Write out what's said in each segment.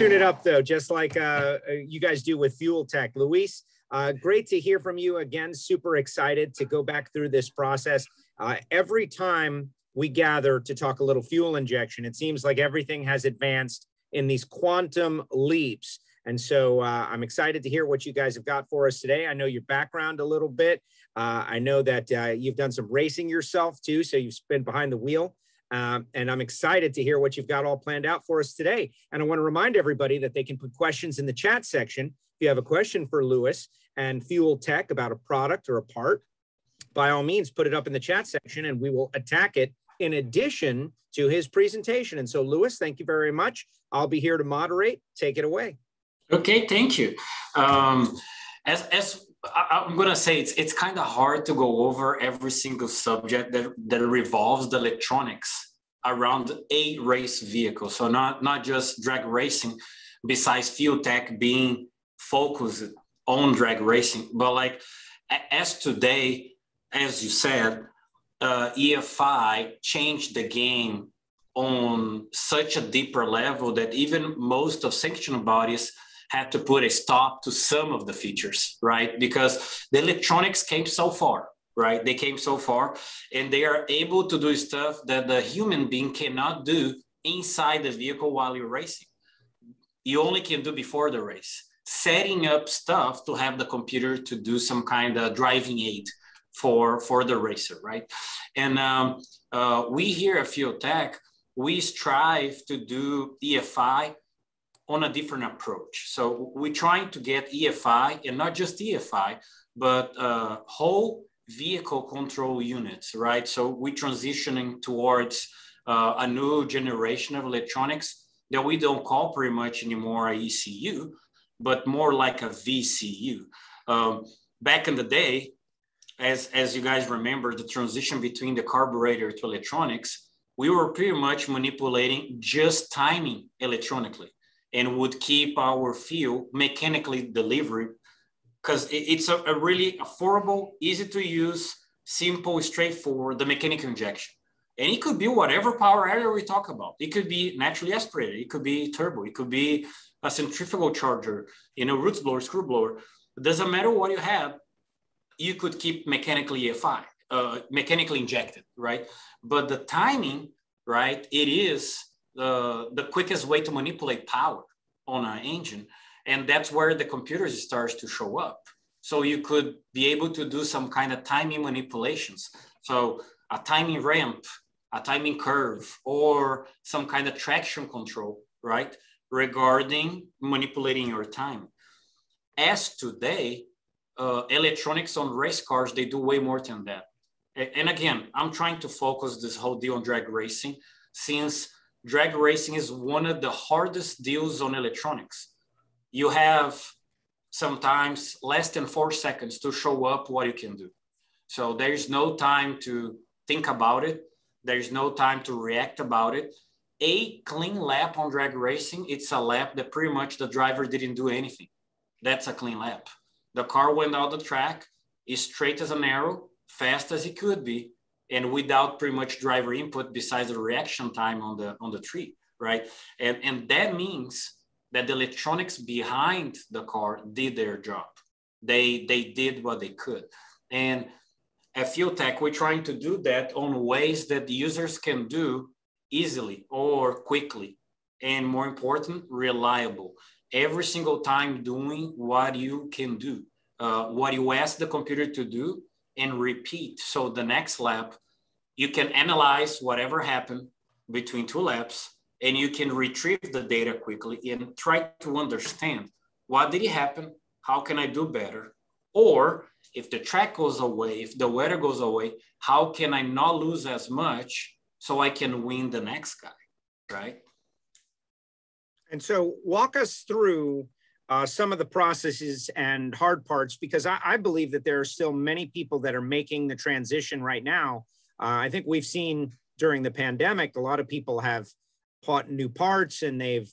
tune it up though, just like uh, you guys do with Fuel Tech. Luis, uh, great to hear from you again. Super excited to go back through this process. Uh, every time we gather to talk a little fuel injection, it seems like everything has advanced in these quantum leaps. And so uh, I'm excited to hear what you guys have got for us today. I know your background a little bit. Uh, I know that uh, you've done some racing yourself too, so you've been behind the wheel. Um, and I'm excited to hear what you've got all planned out for us today. And I want to remind everybody that they can put questions in the chat section. If you have a question for Luis and Fuel Tech about a product or a part, by all means, put it up in the chat section and we will attack it in addition to his presentation. And so, Luis, thank you very much. I'll be here to moderate. Take it away. Okay, thank you. Um, as, as I, am gonna say, it's it's kind of hard to go over every single subject that that revolves the electronics around a race vehicle. So not not just drag racing, besides fuel tech being focused on drag racing, but like as today, as you said, uh, EFI changed the game on such a deeper level that even most of sanctioned bodies had to put a stop to some of the features, right? Because the electronics came so far, right? They came so far and they are able to do stuff that the human being cannot do inside the vehicle while you're racing. You only can do before the race. Setting up stuff to have the computer to do some kind of driving aid for, for the racer, right? And um, uh, we here at Fuel Tech, we strive to do EFI on a different approach. So we're trying to get EFI and not just EFI, but uh, whole vehicle control units, right? So we're transitioning towards uh, a new generation of electronics that we don't call pretty much anymore a ECU, but more like a VCU. Um, back in the day, as, as you guys remember, the transition between the carburetor to electronics, we were pretty much manipulating just timing electronically and would keep our fuel mechanically delivered because it's a, a, really affordable, easy to use, simple, straightforward, the mechanical injection. And it could be whatever power area we talk about. It could be naturally aspirated, it could be turbo, it could be a centrifugal charger, you know, roots blower, screw blower. It doesn't matter what you have, you could keep mechanically EFI, uh, mechanically injected, right? But the timing, right, it is the, the quickest way to manipulate power on an engine. And that's where the computer starts to show up. So you could be able to do some kind of timing manipulations. So a timing ramp, a timing curve, or some kind of traction control, right? Regarding manipulating your time. As today, uh, electronics on race cars, they do way more than that. And again, I'm trying to focus this whole deal on drag racing since drag racing is one of the hardest deals on electronics. You have sometimes less than four seconds to show up what you can do. So there's no time to think about it. There's no time to react about it. A clean lap on drag racing, it's a lap that pretty much the driver didn't do anything. That's a clean lap. The car went out the track, is straight as an arrow, fast as it could be, and without pretty much driver input besides the reaction time on the on the tree right? And and that means that the electronics behind the car did their job. They they did what they could. And at fuel tech we're trying to do that on ways that the users can do easily or quickly and more important reliable. Every single time doing what you can do uh, what you ask the computer to do and repeat. So the next lap, you can analyze whatever happened between two laps and you can retrieve the data quickly and try to understand what did it happen? How can I do better? Or if the track goes away, if the weather goes away, how can I not lose as much so I can win the next guy, right? And so walk us through uh, some of the processes and hard parts because I, I, believe that there are still many people that are making the transition right now. Uh, I think we've seen during the pandemic, a lot of people have bought new parts and they've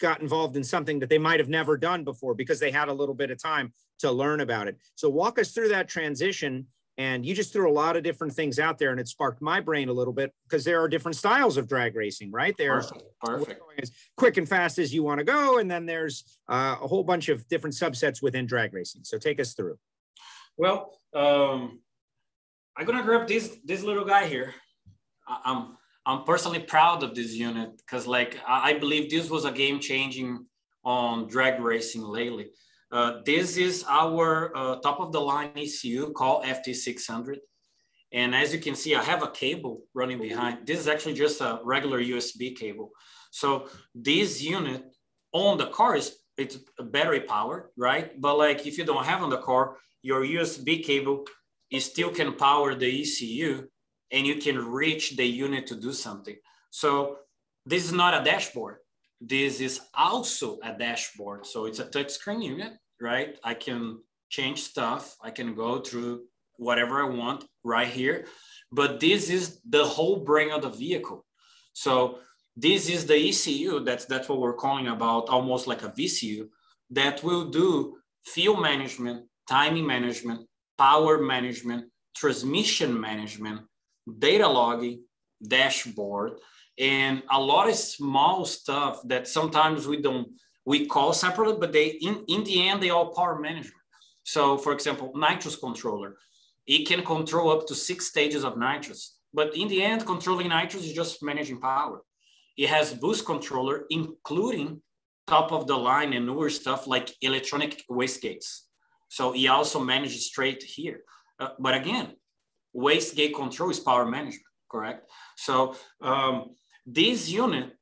got involved in something that they might have never done before because they had a little bit of time to learn about it. So walk us through that transition And you just threw a lot of different things out there, and it sparked my brain a little bit because there are different styles of drag racing, right? There's perfect, perfect. as quick and fast as you want to go, and then there's uh, a whole bunch of different subsets within drag racing. So take us through. Well, um, I'm gonna grab this this little guy here. I, I'm I'm personally proud of this unit because, like, I, I believe this was a game changing on drag racing lately. Uh, this is our uh, top of the line ECU called FT600. And as you can see, I have a cable running behind. This is actually just a regular USB cable. So this unit on the car is it's battery powered, right? But like if you don't have on the car, your USB cable still can power the ECU and you can reach the unit to do something. So this is not a dashboard. This is also a dashboard. So it's a touchscreen unit, right? I can change stuff. I can go through whatever I want right here. But this is the whole brain of the vehicle. So this is the ECU, that's, that's what we're calling about, almost like a VCU, that will do fuel management, timing management, power management, transmission management, data logging, dashboard, and a lot of small stuff that sometimes we don't we call separately, but they in, in the end they all power management. So for example, nitrous controller, it can control up to six stages of nitrous, but in the end, controlling nitrous is just managing power. It has boost controller, including top of the line and newer stuff like electronic wastegates. So he also manages straight here. Uh, but again, wastegate control is power management, correct? So um, this unit,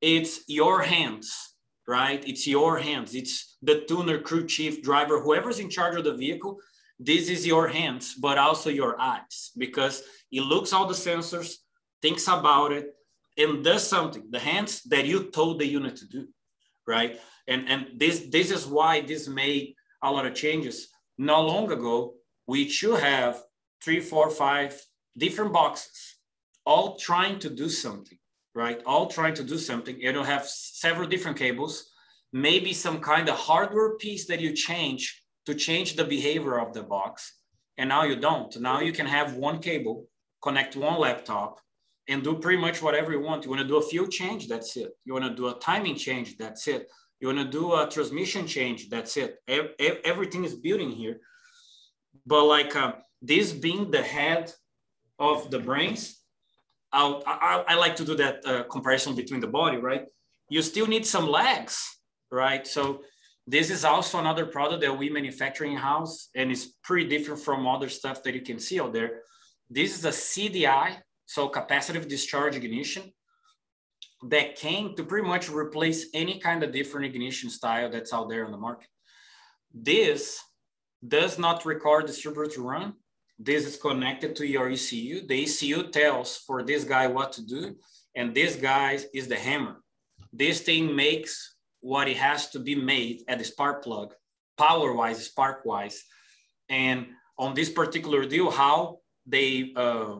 it's your hands, right? It's your hands. It's the tuner, crew chief, driver, whoever's in charge of the vehicle. This is your hands, but also your eyes, because it looks all the sensors, thinks about it, and does something. The hands that you told the unit to do, right? And and this this is why this made a lot of changes. Not long ago, we should have three, four, five different boxes, all trying to do something, right? All trying to do something. It'll have several different cables, maybe some kind of hardware piece that you change to change the behavior of the box. And now you don't. Now you can have one cable, connect one laptop, and do pretty much whatever you want. You want to do a fuel change, that's it. You want to do a timing change, that's it. You want to do a transmission change, that's it. Everything is building here. But like uh, this being the head of the brains, I, I, like to do that uh, comparison between the body, right? You still need some legs, right? So this is also another product that we manufacture in house and it's pretty different from other stuff that you can see out there. This is a CDI, so capacitive discharge ignition that came to pretty much replace any kind of different ignition style that's out there on the market. This does not require distributor to run. This is connected to your ECU. The ECU tells for this guy what to do, and this guy is the hammer. This thing makes what it has to be made at the spark plug, power-wise, spark-wise. And on this particular deal, how they uh,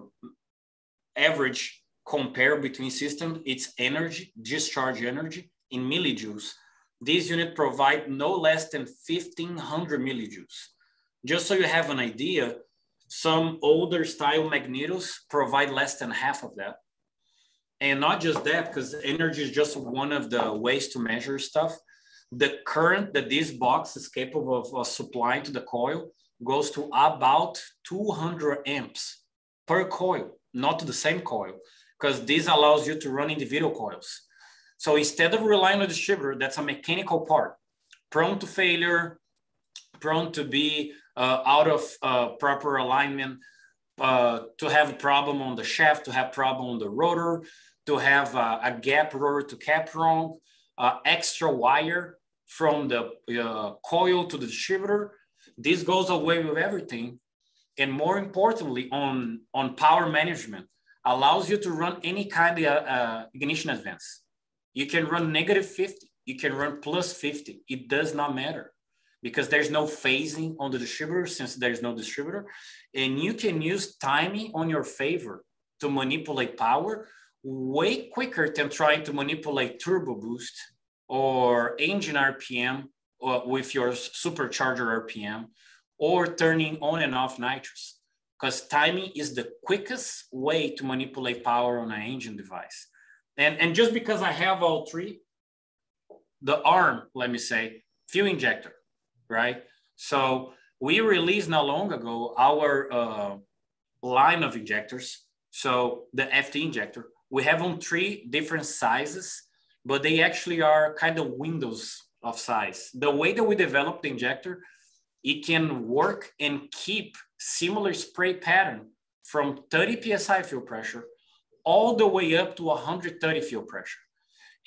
average compare between systems, it's energy, discharge energy in millijoules. This unit provide no less than 1500 millijoules. Just so you have an idea, some older style magnetos provide less than half of that. And not just that, because energy is just one of the ways to measure stuff. The current that this box is capable of, of supplying to the coil goes to about 200 amps per coil, not to the same coil because this allows you to run individual coils. So instead of relying on a distributor, that's a mechanical part, prone to failure, prone to be uh, out of uh, proper alignment, uh, to have a problem on the shaft, to have problem on the rotor, to have a gap rotor to cap wrong, uh, extra wire from the uh, coil to the distributor. This goes away with everything. And more importantly, on, on power management, allows you to run any kind of uh, ignition advance. You can run negative 50, you can run plus 50. It does not matter because there's no phasing on the distributor since there's no distributor. And you can use timing on your favor to manipulate power way quicker than trying to manipulate turbo boost or engine RPM uh, with your supercharger RPM or turning on and off nitrous. because timing is the quickest way to manipulate power on an engine device. And, and just because I have all three, the arm, let me say, fuel injector, right? So we released not long ago our uh, line of injectors. So the FT injector, we have on three different sizes, but they actually are kind of windows of size. The way that we developed the injector, it can work and keep similar spray pattern from 30 psi fuel pressure all the way up to 130 fuel pressure.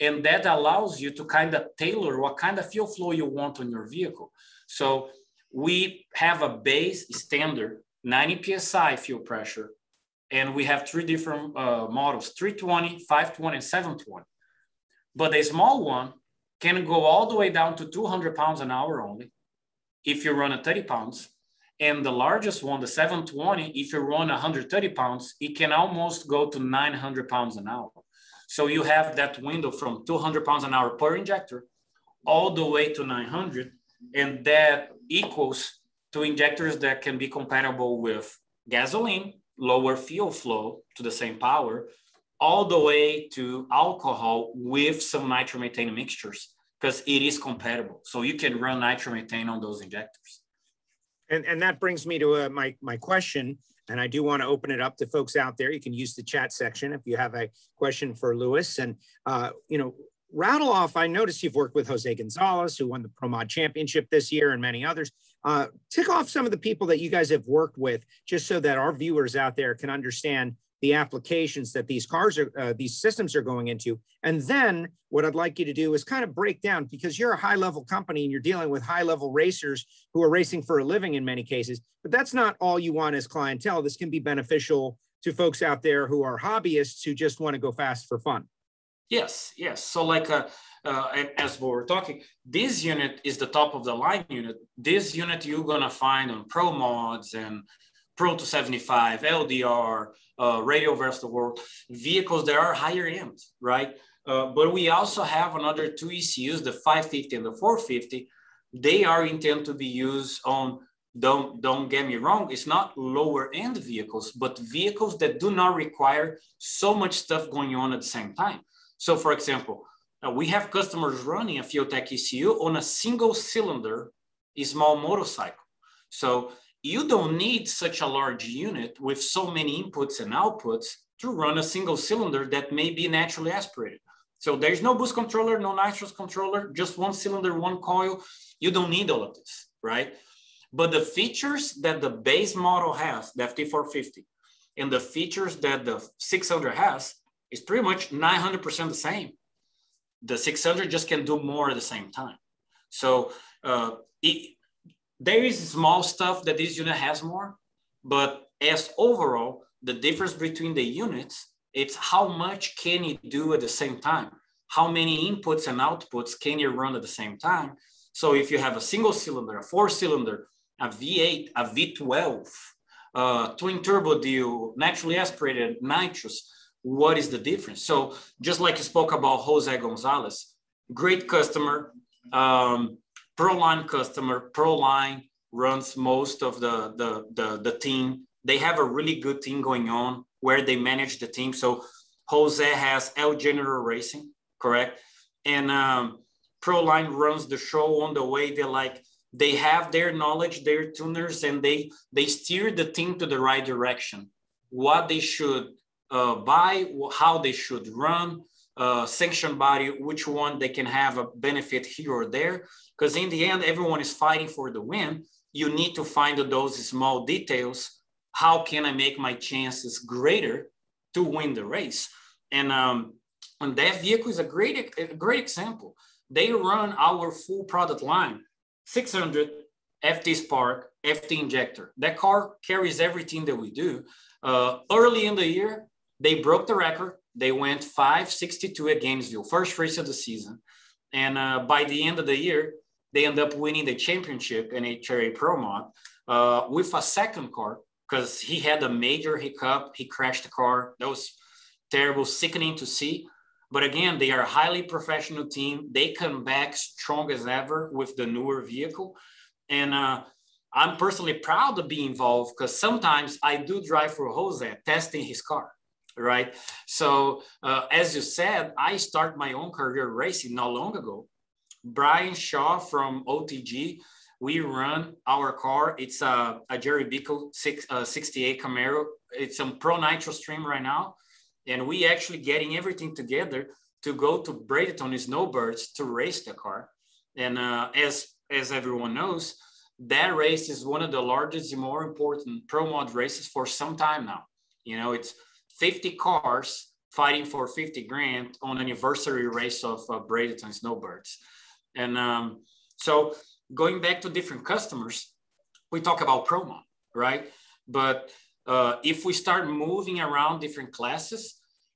And that allows you to kind of tailor what kind of fuel flow you want on your vehicle. So we have a base standard 90 psi fuel pressure, and we have three different uh, models 320, 520, and 720. But a small one can go all the way down to 200 pounds an hour only if you run at 30 pounds. And the largest one, the 720, if you run 130 pounds, it can almost go to 900 pounds an hour. So you have that window from 200 pounds an hour per injector all the way to 900. And that equals to injectors that can be compatible with gasoline, lower fuel flow to the same power, all the way to alcohol with some nitromethane mixtures because it is compatible. So you can run nitromethane on those injectors. And, and that brings me to uh, my, my question. And I do want to open it up to folks out there. You can use the chat section if you have a question for Luis. And, uh, you know, rattle off, I noticed you've worked with Jose Gonzalez, who won the Pro Mod Championship this year, and many others. Uh, tick off some of the people that you guys have worked with, just so that our viewers out there can understand the applications that these cars are, uh, these systems are going into. And then what I'd like you to do is kind of break down because you're a high level company and you're dealing with high level racers who are racing for a living in many cases. But that's not all you want as clientele. This can be beneficial to folks out there who are hobbyists who just want to go fast for fun. Yes, yes. So like uh, uh, as we were talking, this unit is the top of the line unit. This unit you're gonna find on Pro Mods and Pro 275, LDR, uh, Radial Versus the World, vehicles that are higher end, right? Uh, but we also have another two ECUs, the 550 and the 450. They are intended to be used on don't don't get me wrong it's not lower end vehicles but vehicles that do not require so much stuff going on at the same time so for example, uh, we have customers running a Fueltech ECU on a single cylinder small motorcycle. So you don't need such a large unit with so many inputs and outputs to run a single cylinder that may be naturally aspirated. So there's no boost controller, no nitrous controller, just one cylinder, one coil. You don't need all of this, right? But the features that the base model has, the FT450, and the features that the 600 has, is pretty much 900% the same. The 600 just can do more at the same time. So uh, it, there is small stuff that this unit has more, but as overall, the difference between the units, it's how much can it do at the same time? How many inputs and outputs can you run at the same time? So if you have a single cylinder, a four cylinder, a V8, a V12, uh, twin turbo deal, naturally aspirated, nitrous, what is the difference? So just like you spoke about Jose Gonzalez, great customer, um, ProLine customer, ProLine runs most of the, the, the, the team. They have a really good team going on where they manage the team. So Jose has El General Racing, correct? And um, ProLine runs the show on the way they like, they have their knowledge, their tuners, and they they steer the team to the right direction. What they should uh, by how they should run, uh, sanction body, which one they can have a benefit here or there. Because in the end, everyone is fighting for the win. You need to find those small details. How can I make my chances greater to win the race? And, um, and that vehicle is a great, a great example. They run our full product line, 600 FT Spark, FT injector. That car carries everything that we do. Uh, early in the year, they broke the record. They went 562 at Gainesville, first race of the season. And uh, by the end of the year, they end up winning the championship in HRA Pro Mod uh, with a second car because he had a major hiccup. He crashed the car. That was terrible, sickening to see. But again, they are a highly professional team. They come back strong as ever with the newer vehicle. And uh, I'm personally proud to be involved because sometimes I do drive for Jose testing his car, right? So uh, as you said, I start my own career racing not long ago. Brian Shaw from OTG, we run our car. It's a, a Jerry Bickel six, uh, 68 Camaro. It's on Pro Nitro Stream right now. And we actually getting everything together to go to Bradenton Snowbirds to race the car. And uh, as, as everyone knows, that race is one of the largest and more important pro mod races for some time now. You know, it's 50 cars fighting for 50 grand on anniversary race of uh, Bradenton Snowbirds. And um, so going back to different customers, we talk about pro mod, right? But uh, if we start moving around different classes,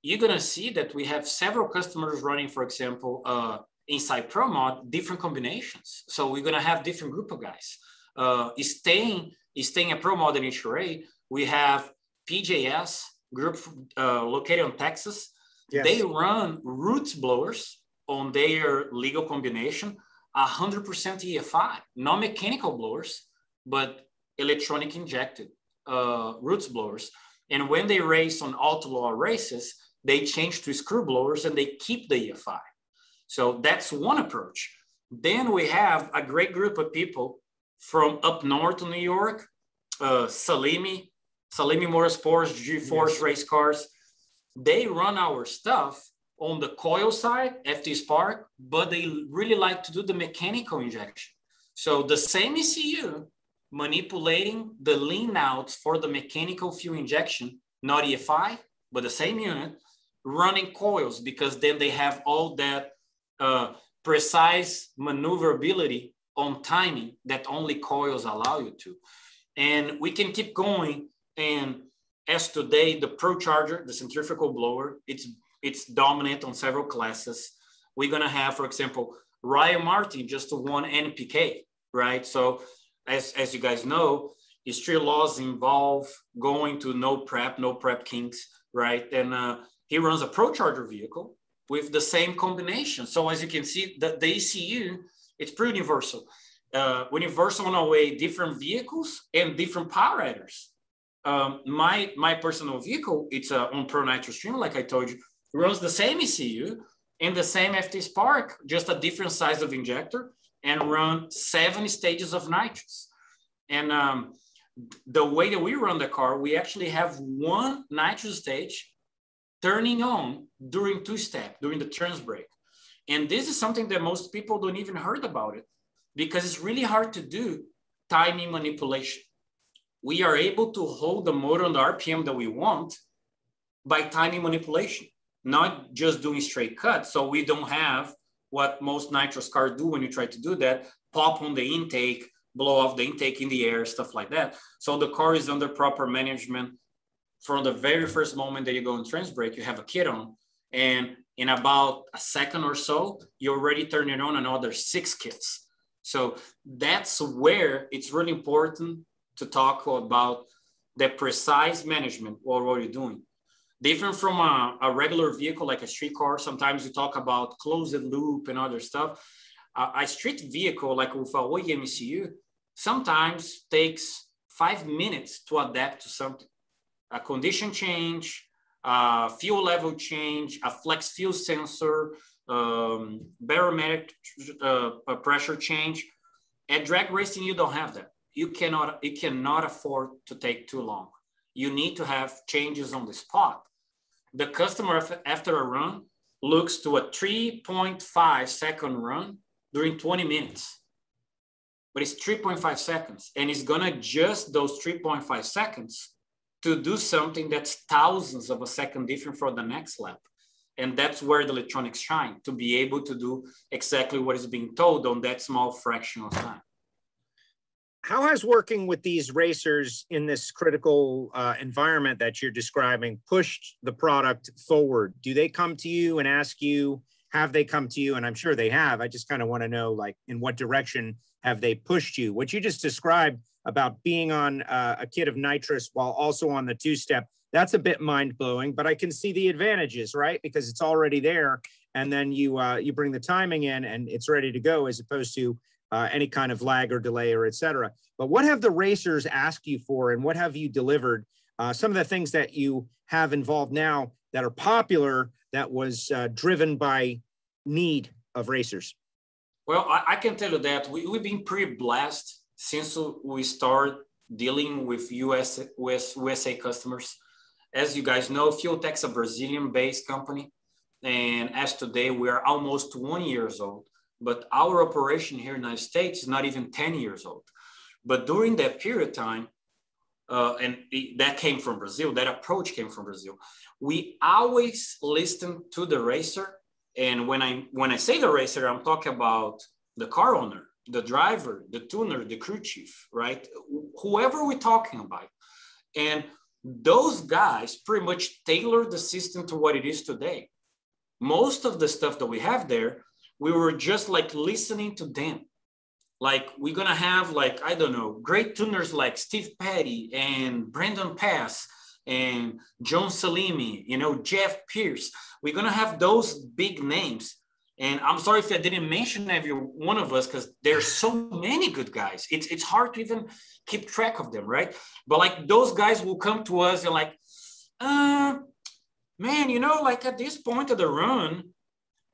you're gonna see that we have several customers running, for example, uh, inside pro mod, different combinations. So we're gonna have different group of guys uh, staying staying a pro model in HRA, we have PJS group uh, located in Texas. Yes. They run roots blowers on their legal combination, 100% EFI, not mechanical blowers, but electronic injected uh, roots blowers. And when they race on outlaw races, they change to screw blowers and they keep the EFI. So that's one approach. Then we have a great group of people from up north New York, uh, Salimi, Salimi Motorsports, G-Force yes. race cars. They run our stuff on the coil side, FT Spark, but they really like to do the mechanical injection. So the same ECU manipulating the lean outs for the mechanical fuel injection, not EFI, but the same unit running coils because then they have all that uh, precise maneuverability on timing that only coils allow you to. And we can keep going. And as today, the Pro Charger, the centrifugal blower, it's it's dominant on several classes. We're gonna have, for example, Ryan Martin just won NPK, right? So as, as you guys know, his Street Outlaws involve going to no prep, No Prep Kings, right? And uh, he runs a Pro Charger vehicle with the same combination. So as you can see, the, the ECU it's pretty universal. Uh, universal in a way, different vehicles and different power adders. Um, my my personal vehicle, it's uh, on Pro Nitro Stream, like I told you, runs the same ECU and the same FT Spark, just a different size of injector, and run seven stages of nitrous. And um, the way that we run the car, we actually have one nitrous stage turning on during two step, during the trans brake. And this is something that most people don't even heard about it because it's really hard to do timing manipulation. We are able to hold the motor on the RPM that we want by timing manipulation, not just doing straight cuts. So we don't have what most nitrous cars do when you try to do that, pop on the intake, blow off the intake in the air, stuff like that. So the car is under proper management from the very first moment that you go in trans brake, you have a kit on and in about a second or so, you already turn it on another six kits. So that's where it's really important to talk about the precise management or what you're doing. Different from a, a regular vehicle like a street car, sometimes you talk about closed loop and other stuff. a street vehicle like with a OEM ECU sometimes takes five minutes to adapt to something. A condition change, uh, fuel level change, a flex fuel sensor, um, barometric uh, pressure change. At drag racing, you don't have that. You cannot, you cannot afford to take too long. You need to have changes on the spot. The customer, after a run, looks to a 3.5 second run during 20 minutes. But it's 3.5 seconds, and it's gonna adjust those 3.5 seconds to do something that's thousands of a second different from the next lap. And that's where the electronics shine to be able to do exactly what is being told on that small fraction of time. How has working with these racers in this critical uh, environment that you're describing pushed the product forward? Do they come to you and ask you, have they come to you? And I'm sure they have. I just kind of want to know, like, in what direction have they pushed you? What you just described about being on uh, a kit of nitrous while also on the two step. That's a bit mind blowing, but I can see the advantages, right? Because it's already there, and then you uh, you bring the timing in, and it's ready to go, as opposed to uh, any kind of lag or delay or etc. But what have the racers asked you for, and what have you delivered? Uh, some of the things that you have involved now that are popular that was uh, driven by need of racers. Well, I, I can tell you that we, we've been pretty blessed since we start dealing with US with USA customers. As you guys know, Fueltech's a Brazilian-based company, and as today we are almost one years old. But our operation here in the United States is not even 10 years old. But during that period of time, uh, and it, that came from Brazil, that approach came from Brazil. We always listen to the racer. And when I when I say the racer, I'm talking about the car owner, the driver, the tuner, the crew chief, right? Whoever we're talking about. And those guys pretty much tailor the system to what it is today. Most of the stuff that we have there, we were just like listening to them. Like we're gonna have like, I don't know, great tuners like Steve Petty and Brandon Pass and John Salimi, you know, Jeff Pierce. We're gonna have those big names and I'm sorry if I didn't mention every one of us because there's so many good guys. It's it's hard to even keep track of them, right? But like those guys will come to us and like, uh, man, you know, like at this point of the run,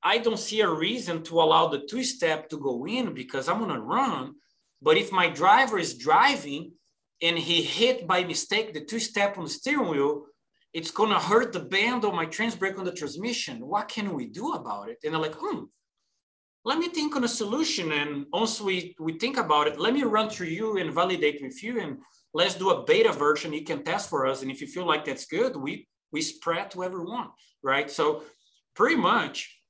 I don't see a reason to allow the two-step to go in because I'm gonna run. But if my driver is driving and he hit by mistake the two-step on the steering wheel, it's going to hurt the band of my trans brake on the transmission. What can we do about it? And they're like, hmm, let me think on a solution. And once we, we think about it, let me run through you and validate with you. And let's do a beta version you can test for us. And if you feel like that's good, we, we spread to everyone, right? So pretty much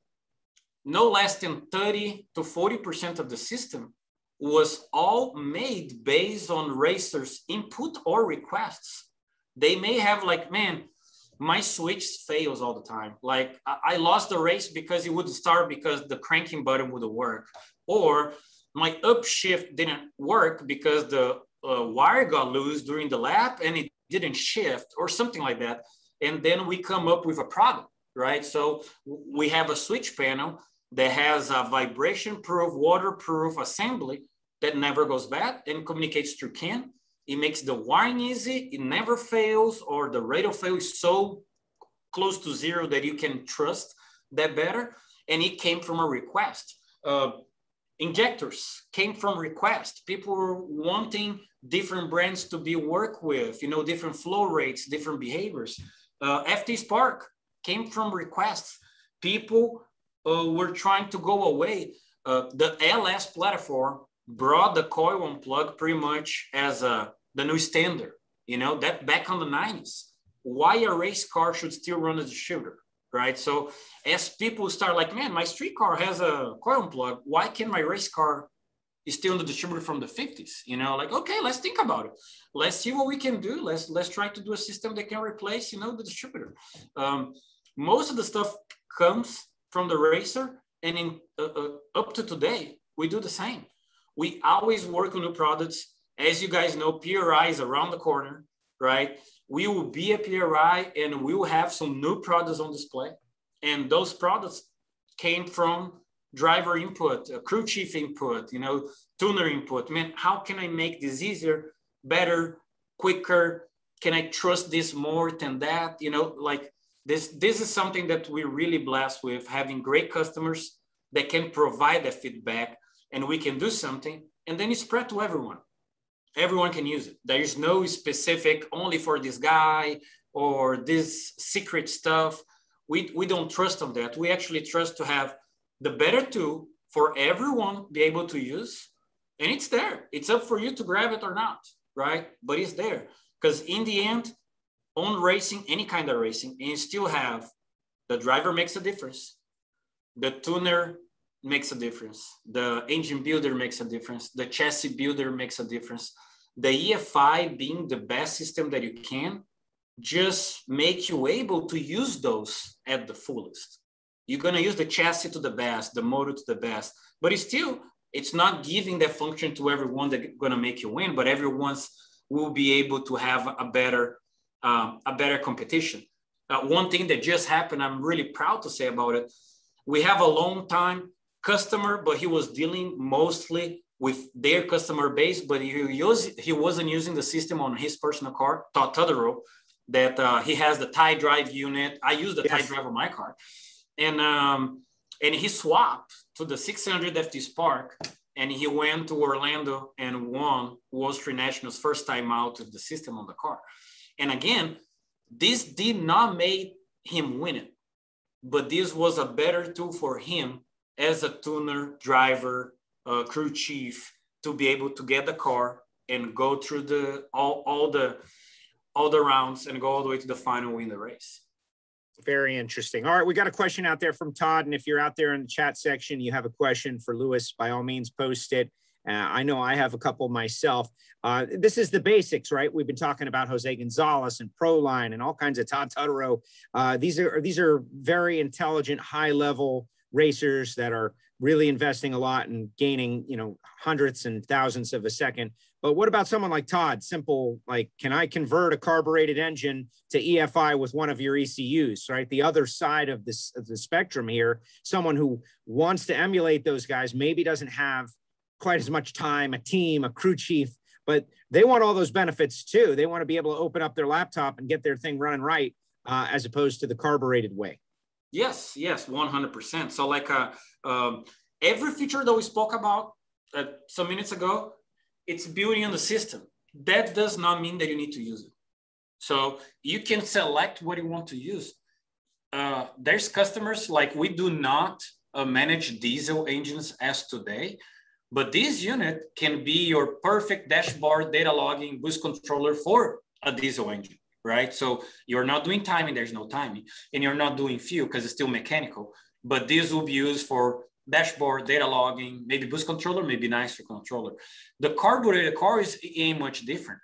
no less than 30 to 40% of the system was all made based on racers input or requests. They may have like, man, my switch fails all the time. Like I lost the race because it wouldn't start because the cranking button wouldn't work, or my upshift didn't work because the uh, wire got loose during the lap and it didn't shift, or something like that. And then we come up with a problem, right? So we have a switch panel that has a vibration-proof, waterproof assembly that never goes bad and communicates through CAN it makes the wiring easy. It never fails, or the rate of fail is so close to zero that you can trust that better. And it came from a request. Uh, injectors came from request. People were wanting different brands to be worked with, you know, different flow rates, different behaviors. Uh, FT Spark came from requests. People uh, were trying to go away. Uh, the LS platform brought the coil on plug pretty much as a the new standard. You know that back on the 90s, why a race car should still run as a distributor, right? So as people start like, man, my street car has a coil on plug. Why can't my race car is still in the distributor from the 50s? You know, like okay, let's think about it. Let's see what we can do. Let's let's try to do a system that can replace, you know, the distributor. Um, most of the stuff comes from the racer, and in uh, uh, up to today, we do the same we always work on new products. As you guys know, PRI is around the corner, right? We will be a PRI and we will have some new products on display. And those products came from driver input, crew chief input, you know, tuner input. Man, how can I make this easier, better, quicker? Can I trust this more than that? You know, like this, this is something that we're really blessed with having great customers that can provide that feedback and we can do something and then spread to everyone. Everyone can use it. There is no specific only for this guy or this secret stuff. We, we don't trust on that. We actually trust to have the better tool for everyone be able to use and it's there. It's up for you to grab it or not right? But it's there. Because in the end on racing any kind of racing and still have the driver makes a difference the tuner makes a difference. The engine builder makes a difference. The chassis builder makes a difference. The EFI being the best system that you can just make you able to use those at the fullest. You're going to use the chassis to the best, the motor to the best, but it's still, it's not giving that function to everyone that's going to make you win, but everyone's will be able to have a better, um, a better competition. Uh, one thing that just happened, I'm really proud to say about it. We have a long time customer, but he was dealing mostly with their customer base, but he use, he wasn't using the system on his personal car, Tutterow, that uh, he has the tie drive unit. I use the yes. tie drive on my car, and um, and he swapped to the 600 FT Spark, and he went to Orlando and won World Street National's first time out of the system on the car. And again, this did not make him win it, but this was a better tool for him as a tuner, driver, uh, crew chief to be able to get the car and go through the all, all the all the rounds and go all the way to the final win the race. Very interesting. All right, we got a question out there from Todd, and if you're out there in the chat section, you have a question for Luis, by all means, post it. Uh, I know I have a couple myself. Uh, this is the basics, right? We've been talking about Jose Gonzalez and Proline and all kinds of Todd Tutterow. Uh, these are these are very intelligent, high level racers that are really investing a lot and gaining, you know, hundreds and thousands of a second. But what about someone like Todd? Simple, like, can I convert a carbureted engine to EFI with one of your ECUs, right? The other side of this of the spectrum here, someone who wants to emulate those guys, maybe doesn't have quite as much time, a team, a crew chief, but they want all those benefits too. They want to be able to open up their laptop and get their thing running right, uh, as opposed to the carbureted way. Yes, yes, 100%. So like uh, um, every feature that we spoke about uh, some minutes ago, it's building on the system. That does not mean that you need to use it. So you can select what you want to use. Uh, there's customers like we do not uh, manage diesel engines as today, but this unit can be your perfect dashboard data logging boost controller for a diesel engine right? So you're not doing timing, there's no timing, and you're not doing fuel because it's still mechanical. But this will be used for dashboard, data logging, maybe boost controller, maybe nitrous controller. The carbureted car is ain't much different.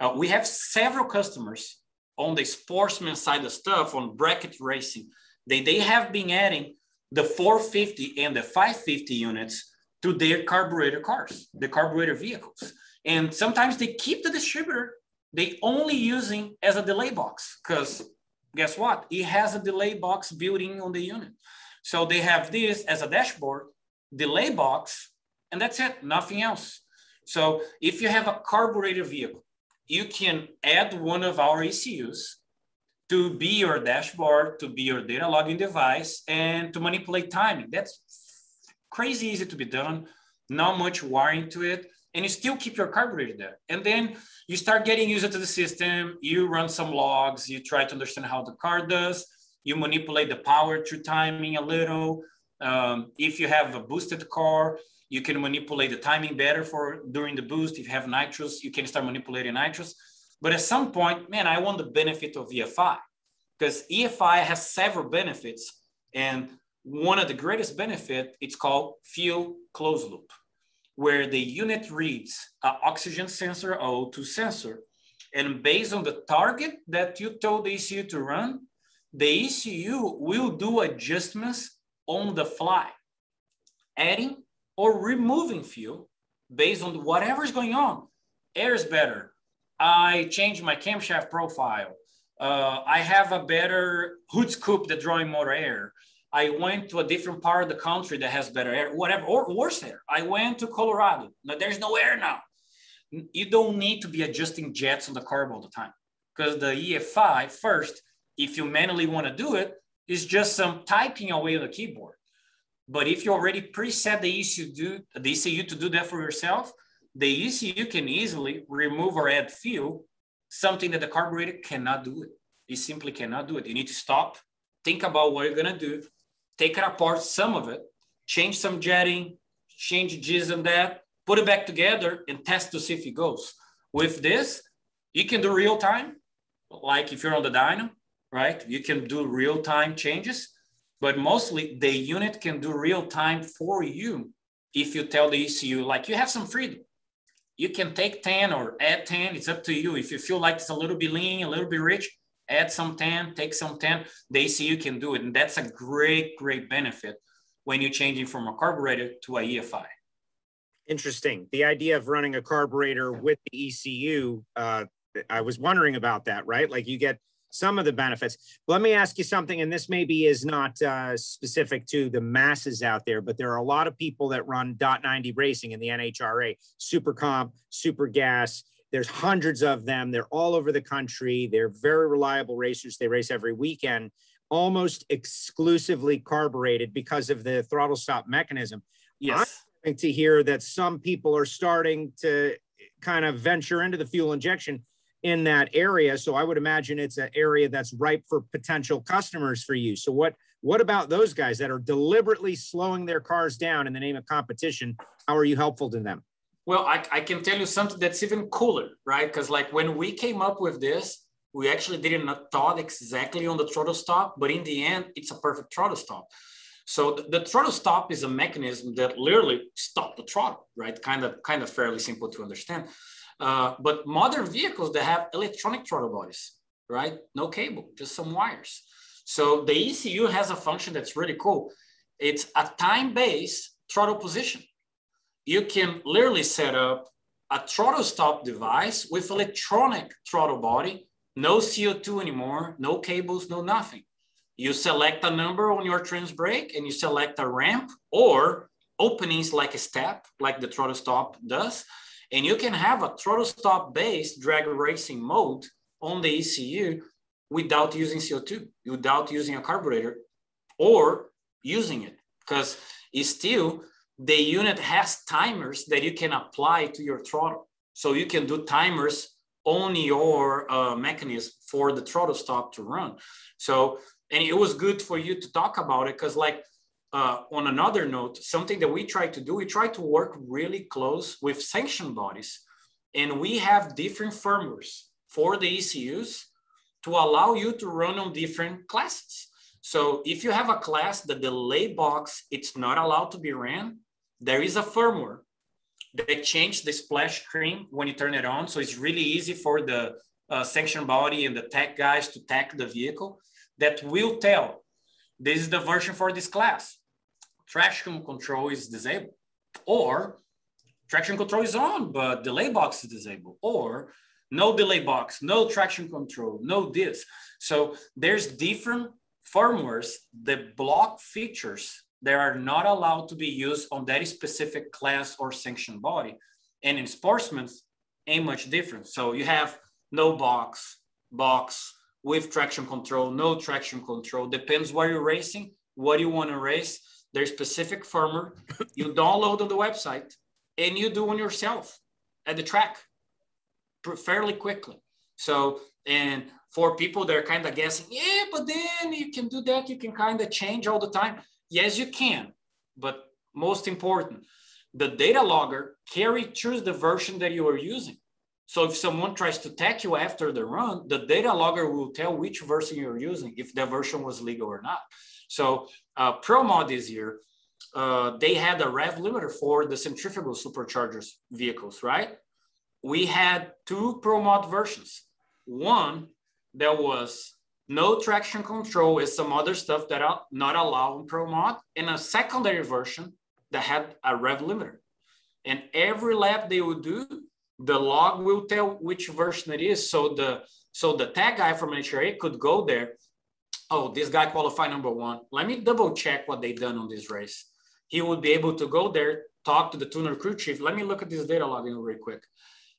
Uh, we have several customers on the sportsman side of stuff on bracket racing. They, they have been adding the 450 and the 550 units to their carburetor cars, the carburetor vehicles. And sometimes they keep the distributor they only using as a delay box because guess what? It has a delay box building on the unit. So they have this as a dashboard, delay box, and that's it, nothing else. So if you have a carburetor vehicle, you can add one of our ECUs to be your dashboard, to be your data logging device, and to manipulate timing. That's crazy easy to be done, not much wiring to it and you still keep your carburetor there. And then you start getting used to the system. You run some logs. You try to understand how the car does. You manipulate the power through timing a little. Um, if you have a boosted car, you can manipulate the timing better for during the boost. If you have nitrous, you can start manipulating nitrous. But at some point, man, I want the benefit of EFI because EFI has several benefits. And one of the greatest benefit, it's called fuel closed loop where the unit reads an oxygen sensor, O2 sensor, and based on the target that you told the ECU to run, the ECU will do adjustments on the fly, adding or removing fuel based on whatever's going on. Air is better. I change my camshaft profile. Uh, I have a better hood scoop that drawing more air. I went to a different part of the country that has better air, whatever, or worse air. I went to Colorado. Now there's no air now. You don't need to be adjusting jets on the carb all the time because the EFI first, if you manually want to do it, is just some typing away on the keyboard. But if you already preset the ECU, do, the ECU to do that for yourself, the ECU can easily remove or add fuel, something that the carburetor cannot do it. It simply cannot do it. You need to stop, think about what you're gonna do, take it apart, some of it, change some jetting, change this and that, put it back together and test to see if it goes. With this, you can do real time, like if you're on the dyno, right? You can do real time changes, but mostly the unit can do real time for you if you tell the ECU, like you have some freedom. You can take 10 or add 10, it's up to you. If you feel like it's a little bit lean, a little bit rich, add some TAN, take some TAN, the ECU can do it. And that's a great, great benefit when you're changing from a carburetor to a EFI. Interesting. The idea of running a carburetor with the ECU, uh, I was wondering about that, right? Like you get some of the benefits. Let me ask you something, and this maybe is not uh, specific to the masses out there, but there are a lot of people that run dot 90 racing in the NHRA, Super Comp, Super Gas. There's hundreds of them. They're all over the country. They're very reliable racers. They race every weekend, almost exclusively carbureted because of the throttle stop mechanism. Yes. I'm to hear that some people are starting to kind of venture into the fuel injection in that area. So I would imagine it's an area that's ripe for potential customers for you. So what what about those guys that are deliberately slowing their cars down in the name of competition? How are you helpful to them? Well, I, I can tell you something that's even cooler, right? Because like when we came up with this, we actually didn't thought exactly on the throttle stop, but in the end, it's a perfect throttle stop. So the, the throttle stop is a mechanism that literally stop the throttle, right? Kind of kind of fairly simple to understand. Uh, but modern vehicles that have electronic throttle bodies, right? No cable, just some wires. So the ECU has a function that's really cool. It's a time-based throttle position. You can literally set up a throttle stop device with electronic throttle body, no CO2 anymore, no cables, no nothing. You select a number on your trans brake and you select a ramp or openings like a step, like the throttle stop does. And you can have a throttle stop based drag racing mode on the ECU without using CO2, without using a carburetor or using it because it's still the unit has timers that you can apply to your throttle. So you can do timers on your uh, mechanism for the throttle stop to run. So, and it was good for you to talk about it because like uh, on another note, something that we try to do, we try to work really close with sanction bodies. And we have different firmwares for the ECUs to allow you to run on different classes. So if you have a class that the delay box, it's not allowed to be ran, there is a firmware that changes the splash screen when you turn it on. So it's really easy for the uh, sanction body and the tech guys to tech the vehicle that will tell this is the version for this class traction control is disabled, or traction control is on, but delay box is disabled, or no delay box, no traction control, no this. So there's different firmwares that block features that are not allowed to be used on that specific class or sanction body. And in sportsmen, ain't much different. So you have no box, box with traction control, no traction control, depends where you're racing, what you want to race there's specific firmware you download on the website and you do on yourself at the track fairly quickly. So, and for people that are kind of guessing, yeah, but then you can do that, you can kind of change all the time. Yes, you can. But most important, the data logger carry choose the version that you are using. So if someone tries to tag you after the run, the data logger will tell which version you're using, if that version was legal or not. So uh, ProMod this year, uh, they had a rev limiter for the centrifugal superchargers vehicles, right? We had two ProMod versions. One that was no traction control with some other stuff that are not allowed in Pro ProMod, and a secondary version that had a rev limiter. And every lap they would do, the log will tell which version it is. So the so the tag guy from HRA could go there oh, this guy qualified number one. Let me double check what they've done on this race. He would be able to go there, talk to the tuner crew chief. Let me look at this data logging real quick.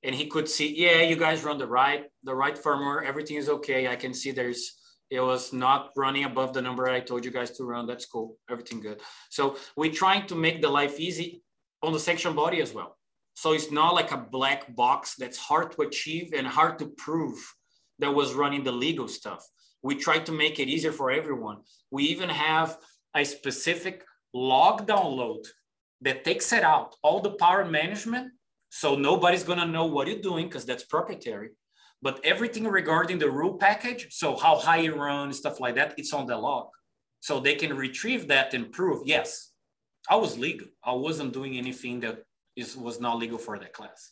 And he could see, yeah, you guys run the right, the right firmware. Everything is okay. I can see there's, it was not running above the number I told you guys to run. That's cool. Everything good. So we're trying to make the life easy on the sanction body as well. So it's not like a black box that's hard to achieve and hard to prove that was running the legal stuff. We try to make it easier for everyone. We even have a specific log download that takes it out, all the power management. So nobody's gonna know what you're doing because that's proprietary. But everything regarding the rule package, so how high you run, stuff like that, it's on the log. So they can retrieve that and prove, yes, I was legal. I wasn't doing anything that is was not legal for that class.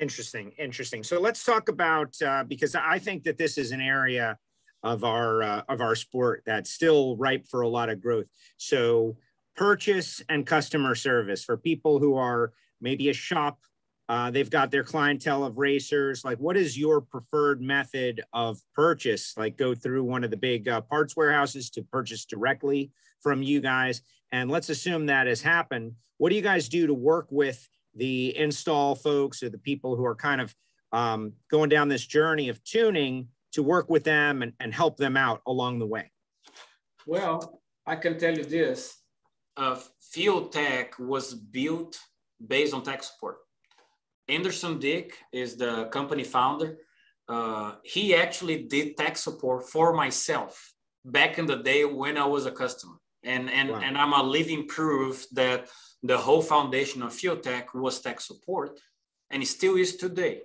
Interesting, interesting. So let's talk about uh, because I think that this is an area of our uh, of our sport that's still ripe for a lot of growth. So purchase and customer service for people who are maybe a shop Uh, they've got their clientele of racers. Like, what is your preferred method of purchase? Like, go through one of the big uh, parts warehouses to purchase directly from you guys. And let's assume that has happened. What do you guys do to work with the install folks or the people who are kind of um, going down this journey of tuning to work with them and, and help them out along the way? Well, I can tell you this. Uh, FuelTech was built based on tech support. Anderson Dick is the company founder. Uh, he actually did tech support for myself back in the day when I was a customer. And, and, wow. and I'm a living proof that the whole foundation of FuelTech was tech support and it still is today.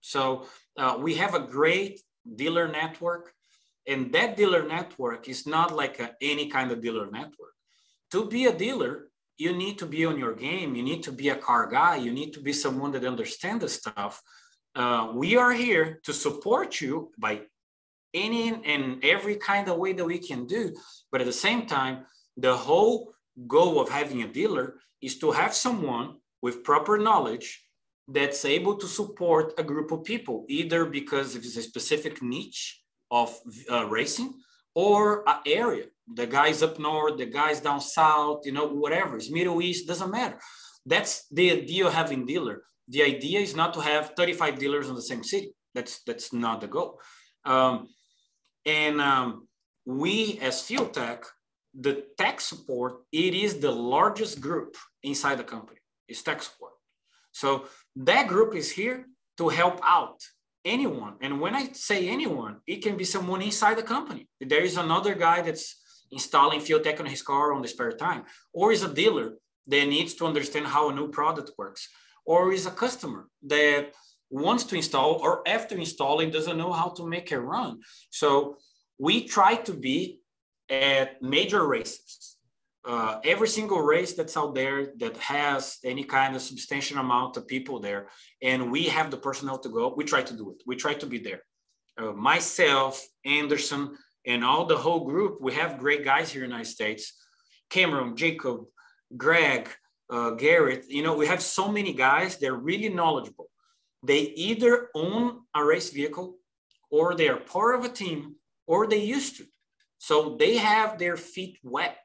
So uh, we have a great dealer network and that dealer network is not like a, any kind of dealer network. To be a dealer, you need to be on your game. You need to be a car guy. You need to be someone that understands the stuff. Uh, we are here to support you by any and every kind of way that we can do. But at the same time, the whole goal of having a dealer is to have someone with proper knowledge that's able to support a group of people, either because it's a specific niche of uh, racing or an area. The guys up north, the guys down south, you know, whatever. It's Middle East, doesn't matter. That's the idea of having dealer. The idea is not to have 35 dealers in the same city. That's that's not the goal. Um, and um, we as FuelTech, the tech support, it is the largest group inside the company. It's tech support. So that group is here to help out anyone. And when I say anyone, it can be someone inside the company. There is another guy that's installing FuelTech on his car on the spare time, or is a dealer that needs to understand how a new product works, or is a customer that wants to install or after installing doesn't know how to make it run. So we try to be at major races uh, every single race that's out there that has any kind of substantial amount of people there, and we have the personnel to go, we try to do it. We try to be there. Uh, myself, Anderson, and all the whole group, we have great guys here in the United States. Cameron, Jacob, Greg, uh, Garrett, you know, we have so many guys, they're really knowledgeable. They either own a race vehicle or they are part of a team or they used to. So they have their feet wet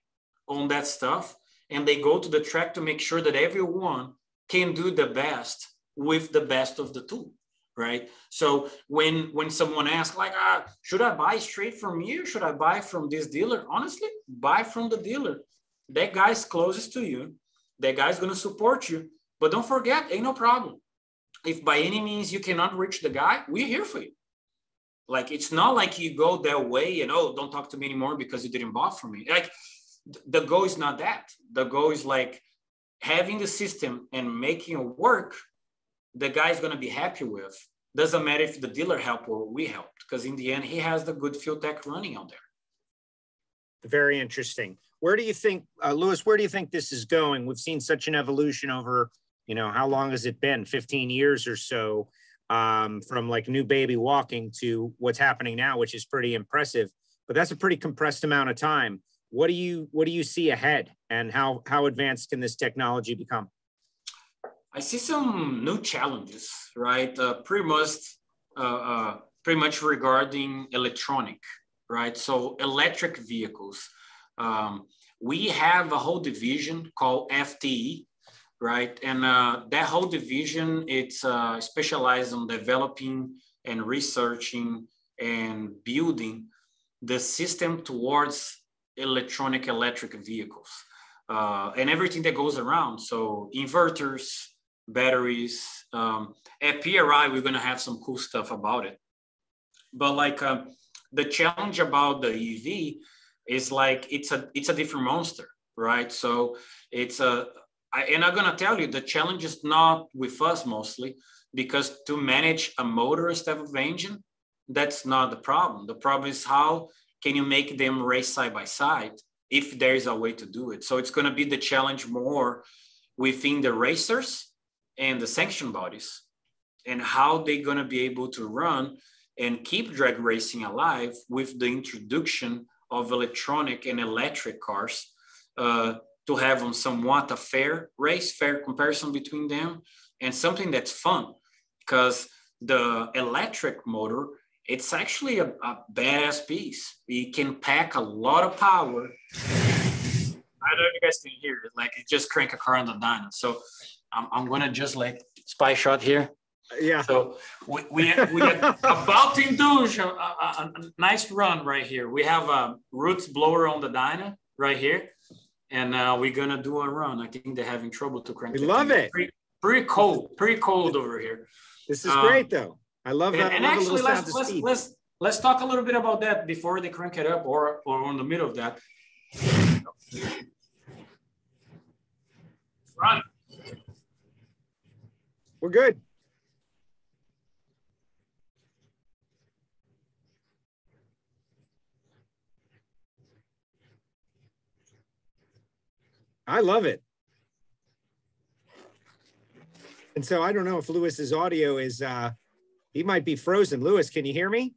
on that stuff and they go to the track to make sure that everyone can do the best with the best of the tool right? So when when someone asks like ah, should i buy straight from you? Should i buy from this dealer? Honestly buy from the dealer. That guy's closest to you. That guy's going to support you. But don't forget ain't no problem. If by any means you cannot reach the guy we're here for you. Like it's not like you go that way and oh don't talk to me anymore because you didn't buy from me. Like the goal is not that. The goal is like having the system and making it work. The guy is going to be happy with. Doesn't matter if the dealer helped or we helped, because in the end, he has the good FuelTech running out there. Very interesting. Where do you think, uh, Luis? Where do you think this is going? We've seen such an evolution over, you know, how long has it been? 15 years or so, um, from like new baby walking to what's happening now, which is pretty impressive. But that's a pretty compressed amount of time what do you what do you see ahead and how how advanced can this technology become? I see some new challenges right? Uh, pretty much uh, uh, pretty much regarding electronic right? So electric vehicles um, we have a whole division called fte right? And uh, that whole division it's uh, specialized on developing and researching and building the system towards electronic electric vehicles uh, and everything that goes around. So inverters, batteries. Um, at PRI, we're going to have some cool stuff about it. But like uh, the challenge about the EV is like it's a it's a different monster, right? So it's a I, and I'm gonna tell you the challenge is not with us mostly because to manage a motor instead of engine, that's not the problem. The problem is how can you make them race side by side if there is a way to do it? So it's going to be the challenge more within the racers and the sanction bodies and how they're going to be able to run and keep drag racing alive with the introduction of electronic and electric cars uh, to have on somewhat a fair race, fair comparison between them, and something that's fun because the electric motor it's actually a, a badass piece it can pack a lot of power I don't know if you guys can hear it. Like it just crank a car on the dyno. So I'm, I'm gonna just like spy shot here. Yeah. So we we, we are about to indulge a, a, a, nice run right here. We have a roots blower on the dyno right here, and uh, we're gonna do a run. I think they're having trouble to crank. We love it. Pretty, pretty, cold, pretty cold over here. This is um, great though. I love that. And, and actually, let's let's, let's let's talk a little bit about that before they crank it up, or or in the middle of that. Run. We're good. I love it. And so I don't know if Luis's audio is, uh, he might be frozen. Luis, can you hear me?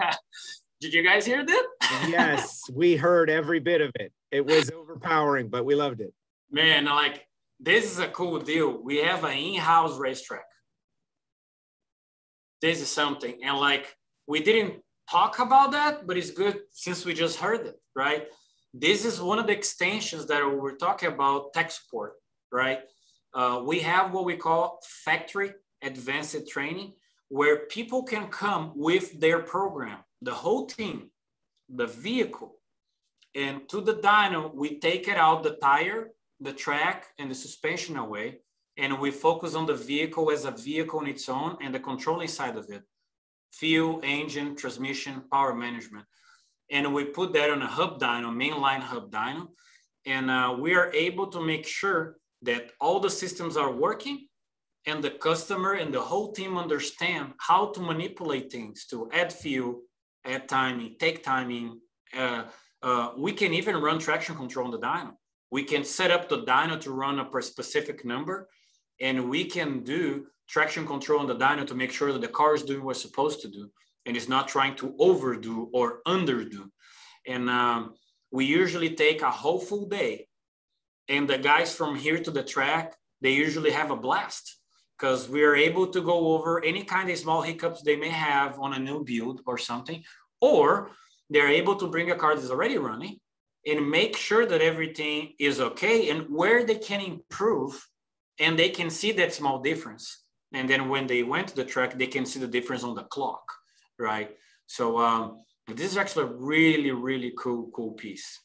Did you guys hear that? yes, we heard every bit of it. It was overpowering, but we loved it. Man, like this is a cool deal. We have an in-house racetrack. This is something. And like we didn't talk about that, but it's good since we just heard it, right? This is one of the extensions that we're talking about tech support, right? Uh, we have what we call factory advanced training, where people can come with their program, the whole team, the vehicle, and to the dyno, we take it out the tire the track and the suspension away, and we focus on the vehicle as a vehicle on its own and the controlling side of it fuel, engine, transmission, power management. And we put that on a hub dyno, mainline hub dyno. And uh, we are able to make sure that all the systems are working and the customer and the whole team understand how to manipulate things to add fuel, add timing, take timing. Uh, uh, we can even run traction control on the dyno we can set up the dyno to run a specific number and we can do traction control on the dyno to make sure that the car is doing what it's supposed to do and is not trying to overdo or underdo. And um, we usually take a whole full day. And the guys from here to the track, they usually have a blast because we are able to go over any kind of small hiccups they may have on a new build or something, or they're able to bring a car that's already running and make sure that everything is okay and where they can improve and they can see that small difference. And then when they went to the track they can see the difference on the clock right? So um, this is actually a really really cool cool piece.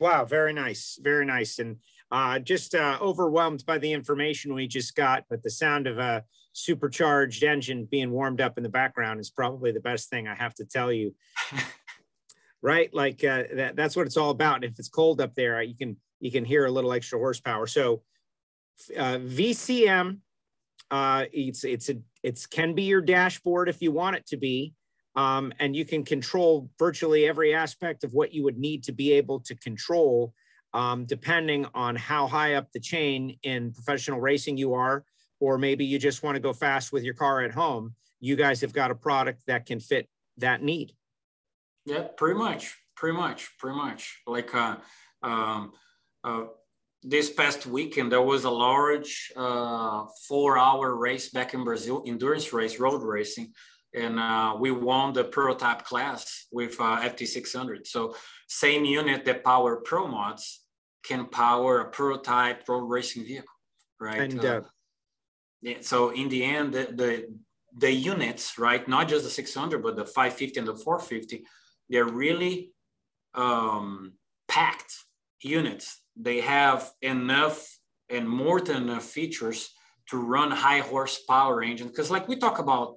Wow very nice very nice. And uh, just uh, overwhelmed by the information we just got but the sound of a supercharged engine being warmed up in the background is probably the best thing i have to tell you right? Like uh, that, that's what it's all about. If it's cold up there, you can you can hear a little extra horsepower. So uh, VCM, uh, it's it's a it's can be your dashboard if you want it to be, um, and you can control virtually every aspect of what you would need to be able to control, um, depending on how high up the chain in professional racing you are, or maybe you just want to go fast with your car at home. You guys have got a product that can fit that need. Yeah, pretty much, pretty much, pretty much. Like uh, um, uh, this past weekend, there was a large uh, four-hour race back in Brazil, endurance race, road racing, and uh, we won the prototype class with uh, FT600. So same unit that power Pro mods can power a prototype road racing vehicle, right? And, uh, yeah, so in the end, the, the the units, right, not just the 600, but the 550 and the 450 they're really um, packed units. They have enough and more than enough features to run high horsepower engines. Because like we talk about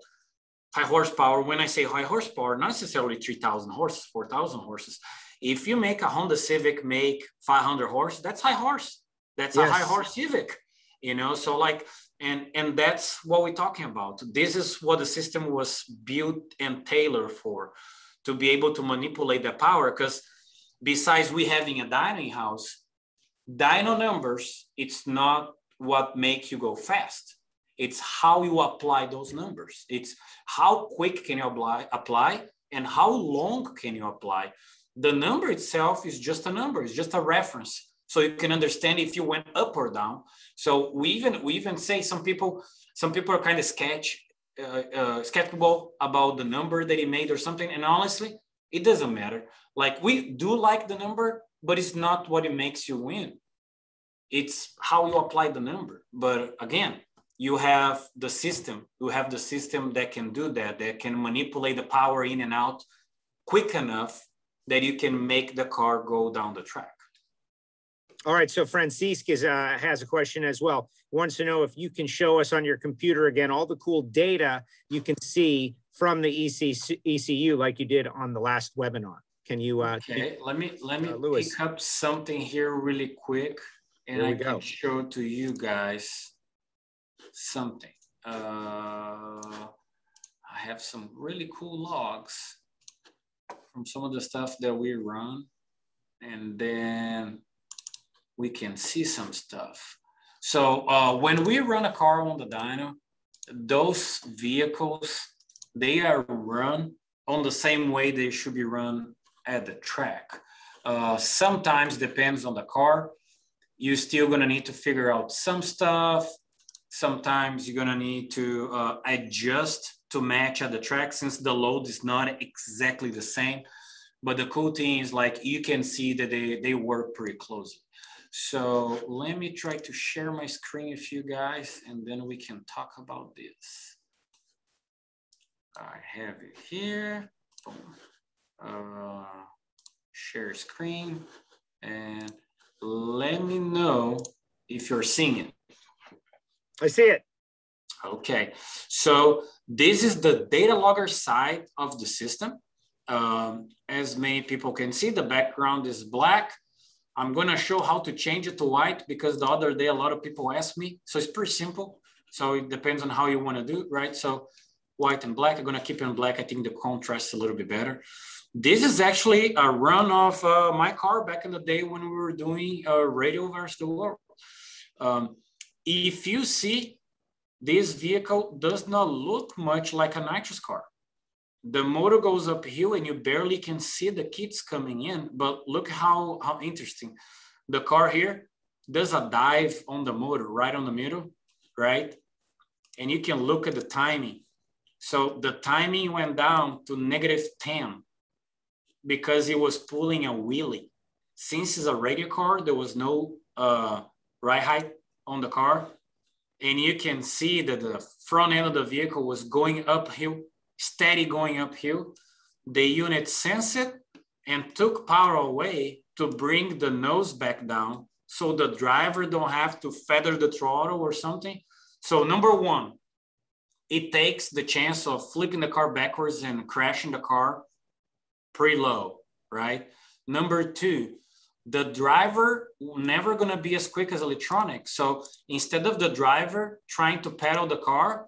high horsepower, when I say high horsepower, not necessarily 3,000 horses, 4,000 horses. If you make a Honda Civic make 500 horse, that's high horse. That's yes. a high horse Civic, you know? So like, and, and that's what we're talking about. This is what the system was built and tailored for to be able to manipulate the power because besides we having a dyno house dyno numbers it's not what make you go fast it's how you apply those numbers it's how quick can you apply, apply and how long can you apply the number itself is just a number it's just a reference so you can understand if you went up or down. So we even we even say some people some people are kind of sketch uh, uh, skeptical about the number that he made or something. And honestly, it doesn't matter. Like we do like the number, but it's not what it makes you win. It's how you apply the number. But again, you have the system. You have the system that can do that, that can manipulate the power in and out quick enough that you can make the car go down the track. All right, so Francisque is, uh, has a question as well. He wants to know if you can show us on your computer again all the cool data you can see from the EC, ECU like you did on the last webinar. Can you? Uh, okay, let me let me uh, pick up something here really quick, and I go. can show to you guys something. Uh, I have some really cool logs from some of the stuff that we run, and then we can see some stuff. So uh, when we run a car on the dyno, those vehicles, they are run on the same way they should be run at the track. Uh, sometimes depends on the car. You're still gonna need to figure out some stuff. Sometimes you're gonna need to uh, adjust to match at the track since the load is not exactly the same. But the cool thing is like you can see that they, they work pretty closely. So let me try to share my screen with you guys and then we can talk about this. I have it here. Uh, share screen and let me know if you're seeing it. I see it. Okay, so this is the data logger side of the system. Um, as many people can see, the background is black. I'm gonna show how to change it to white because the other day a lot of people asked me. So it's pretty simple. So it depends on how you wanna do, it, right? So white and black, I'm gonna keep it in black. I think the contrast is a little bit better. This is actually a run of uh, my car back in the day when we were doing uh, Radial Versus the World. Um, if you see, this vehicle does not look much like a nitrous car the motor goes uphill and you barely can see the kits coming in. But look how, how interesting. The car here does a dive on the motor right on the middle, right? And you can look at the timing. So the timing went down to negative 10 because it was pulling a wheelie. Since it's a radial car, there was no uh, ride height on the car. And you can see that the front end of the vehicle was going uphill steady going uphill. The unit sensed it and took power away to bring the nose back down so the driver don't have to feather the throttle or something. So number one, it takes the chance of flipping the car backwards and crashing the car pretty low, right? Number two, the driver never gonna be as quick as electronic. So instead of the driver trying to pedal the car,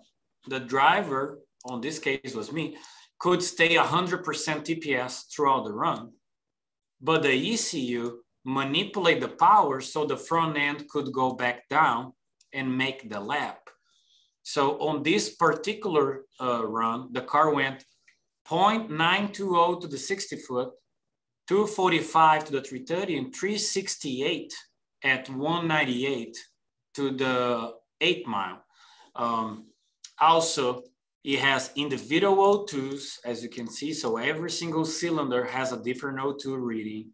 the driver on this case was me, could stay 100% TPS throughout the run. But the ECU manipulate the power so the front end could go back down and make the lap. So on this particular uh, run, the car went 0.920 to the 60 foot, 245 to the 330, and 368 at 198 to the eight mile. Um, also, it has individual O2s, as you can see. So every single cylinder has a different O2 reading.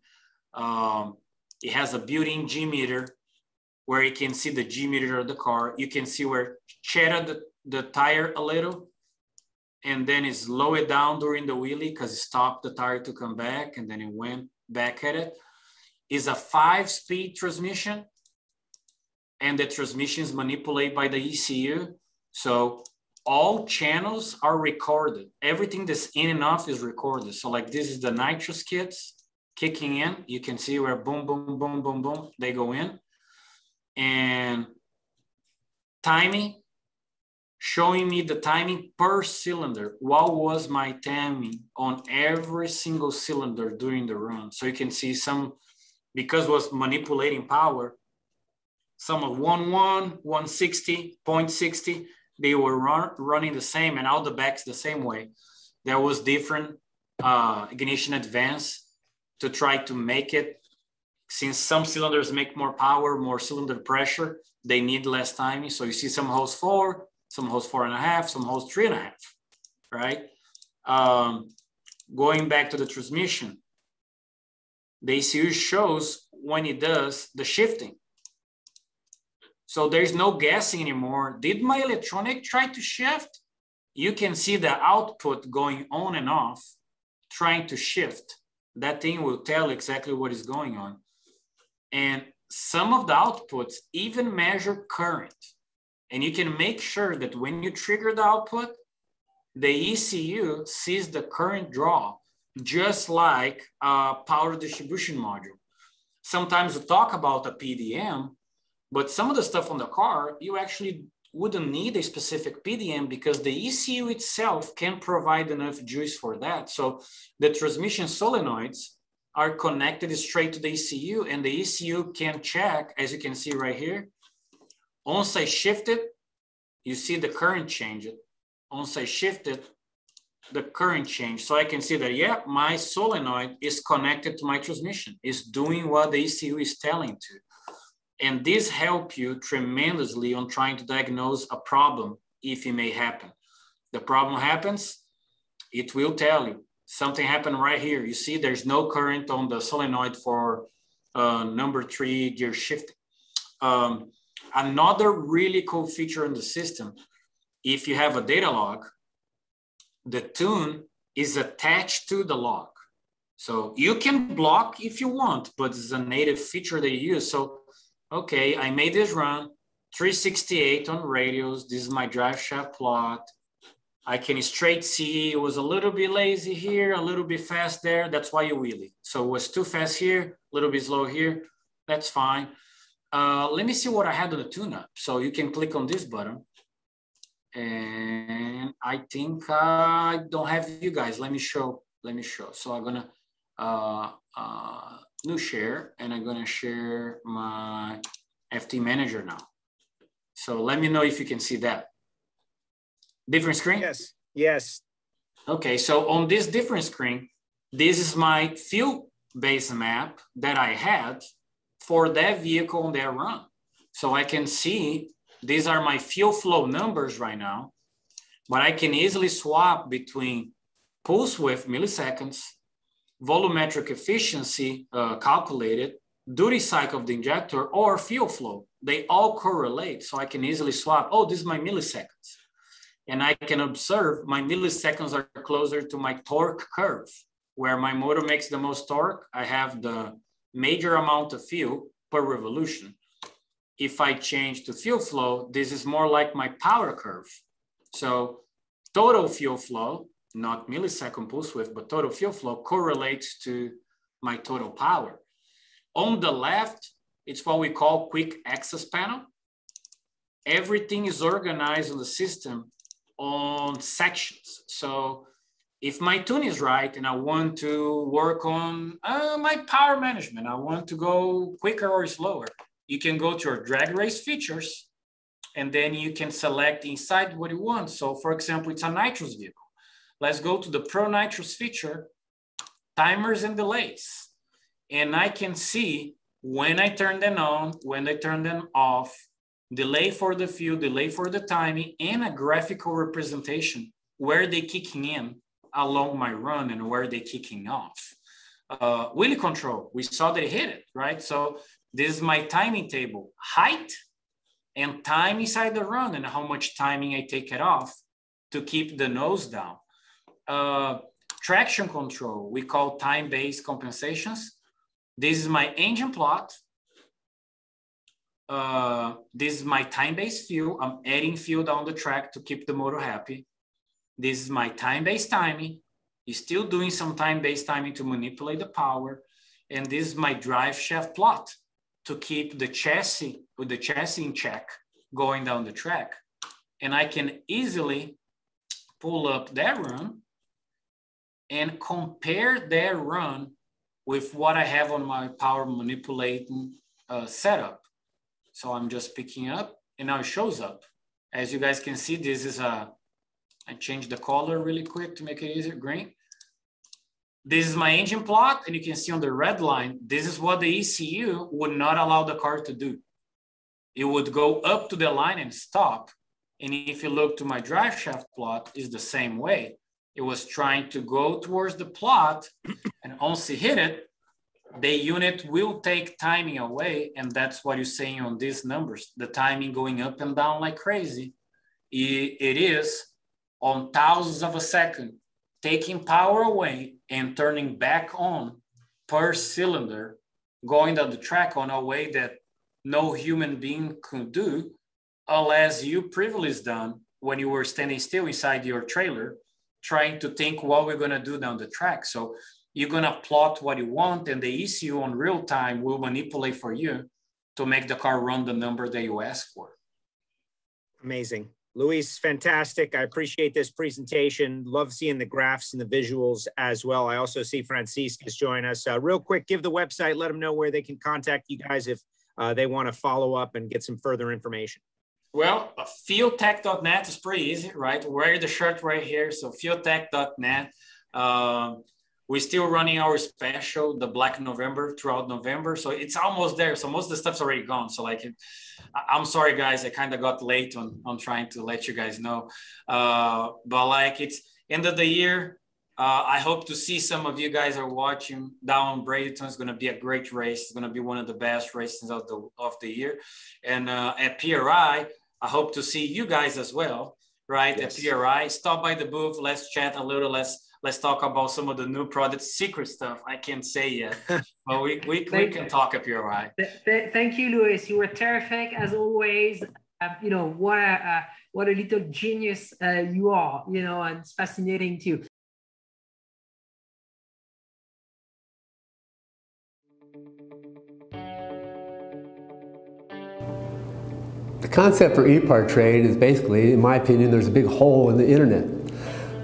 Um, it has a built-in G meter where you can see the G meter of the car. You can see where cheddar the, the tire a little and then it slow it down during the wheelie because it stopped the tire to come back and then it went back at it. Is a five speed transmission and the transmission is manipulated by the ECU. So all channels are recorded. Everything that's in and off is recorded. So like this is the nitrous kits kicking in. You can see where boom, boom, boom, boom, boom, they go in. And timing, showing me the timing per cylinder. What was my timing on every single cylinder during the run? So you can see some, because was manipulating power, some of 1, 1, 160, 0.60, they were run, running the same and all the backs the same way. There was different uh, ignition advance to try to make it since some cylinders make more power, more cylinder pressure, they need less timing. So you see some hose four, some hose four and a half, some hose three and a half, right? Um, going back to the transmission, the ECU shows when it does the shifting. So there's no guessing anymore. Did my electronic try to shift? You can see the output going on and off, trying to shift. That thing will tell exactly what is going on. And some of the outputs even measure current. And you can make sure that when you trigger the output, the ECU sees the current draw, just like a power distribution module. Sometimes we talk about a PDM, but some of the stuff on the car, you actually wouldn't need a specific PDM because the ECU itself can provide enough juice for that. So the transmission solenoids are connected straight to the ECU and the ECU can check, as you can see right here. Once I shift it, you see the current change it. Once I shift it, the current change. So I can see that, yeah, my solenoid is connected to my transmission, is doing what the ECU is telling to. And this help you tremendously on trying to diagnose a problem if it may happen. The problem happens, it will tell you something happened right here. You see there's no current on the solenoid for uh, number three gear shifting. Um, another really cool feature in the system, if you have a data log, the tune is attached to the log. So you can block if you want, but it's a native feature they use. So, okay, I made this run, 368 on radials. This is my drive shaft plot. I can straight see it was a little bit lazy here, a little bit fast there. That's why you wheelie. So it was too fast here, a little bit slow here. That's fine. Uh, let me see what I had on the tune-up. So you can click on this button. And I think I don't have you guys. Let me show. Let me show. So I'm gonna uh, uh, new share, and I'm gonna share my FT manager now. So let me know if you can see that. Different screen? Yes. Yes. Okay, so on this different screen, this is my field base map that I had for that vehicle on that run. So I can see these are my fuel flow numbers right now, but I can easily swap between pulse width milliseconds, volumetric efficiency uh, calculated, duty cycle of the injector, or fuel flow. They all correlate, so I can easily swap. Oh, this is my milliseconds and I can observe my milliseconds are closer to my torque curve. Where my motor makes the most torque, I have the major amount of fuel per revolution. If I change to fuel flow, this is more like my power curve. So total fuel flow, not millisecond pulse width, but total fuel flow correlates to my total power. On the left, it's what we call quick access panel. Everything is organized in the system on sections. So if my tune is right and I want to work on uh, my power management, I want to go quicker or slower, you can go to your drag race features and then you can select inside what you want. So for example, it's a nitrous vehicle. Let's go to the Pro Nitrous feature, timers and delays. And I can see when I turn them on, when I turn them off, delay for the field, delay for the timing, and a graphical representation where they kicking in along my run and where they kicking off. Uh, wheelie control, we saw they hit it, right? So this is my timing table, height and time inside the run and how much timing I take it off to keep the nose down. Uh, traction control, we call time-based compensations. This is my engine plot uh, this is my time-based fuel. I'm adding fuel down the track to keep the motor happy. This is my time-based timing. You're still doing some time-based timing to manipulate the power. And this is my drive shaft plot to keep the chassis with the chassis in check going down the track. And I can easily pull up that run and compare that run with what I have on my power manipulating uh, setup. So I'm just picking up and now it shows up. As you guys can see, this is a, I changed the color really quick to make it easier, green. this is my engine plot, and you can see on the red line, this is what the ECU would not allow the car to do. It would go up to the line and stop. And if you look to my drive shaft plot, is the same way. It was trying to go towards the plot, and once it hit it, the unit will take timing away. And that's what you're saying on these numbers, the timing going up and down like crazy. it, it is on thousands of a second, taking power away and turning back on per cylinder, going down the track on a way that no human being could do unless you previously done when you were standing still inside your trailer trying to think what we're going to do down the track. So you're going to plot what you want and the ecu on real time will manipulate for you to make the car run the number that you ask for. Amazing Luis, fantastic. I appreciate this presentation. Love seeing the graphs and the visuals as well. I also see Francisco is joining us. Uh, real quick, give the website, let them know where they can contact you guys if uh, they want to follow up and get some further information. Well, uh, fueltech.net is pretty easy, right? Wear the shirt right here. So fueltech.net. Um, we're still running our special, the Black November throughout November. So it's almost there. So most of the stuff's already gone. So like, it, I'm sorry, guys. I kind of got late on, on trying to let you guys know. Uh, but like it's end of the year. Uh, I hope to see some of you guys are watching down Bradenton. It's going to be a great race. It's going to be one of the best races of the of the year. And uh, at PRI, I hope to see you guys as well, right? Yes. At PRI, stop by the booth. Let's chat a little. Let's let's talk about some of the new products, secret stuff. I can't say yet, but we, we, we can talk up your right. Thank you, Luis. You were terrific as always. Uh, you know what a uh, what a little genius uh, you are. You know, and it's fascinating too. The concept for e-part trade is basically, in my opinion, there's a big hole in the internet.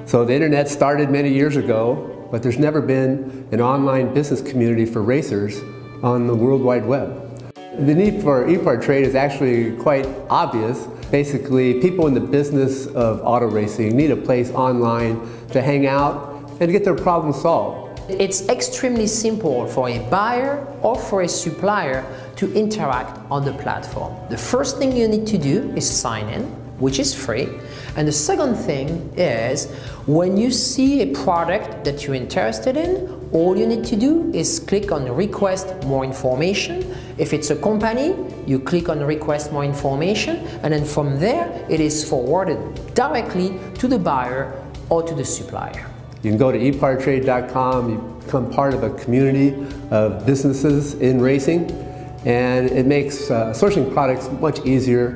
So the internet started many years ago, but there's never been an online business community for racers on the World Wide Web. The need for e-part trade is actually quite obvious. Basically, people in the business of auto racing need a place online to hang out and get their problems solved. It's extremely simple for a buyer or for a supplier to interact on the platform. The first thing you need to do is sign in, which is free. And the second thing is when you see a product that you're interested in, all you need to do is click on request more information. If it's a company, you click on request more information and then from there it is forwarded directly to the buyer or to the supplier. You can go to epartrade.com, you become part of a community of businesses in racing and it makes uh, sourcing products much easier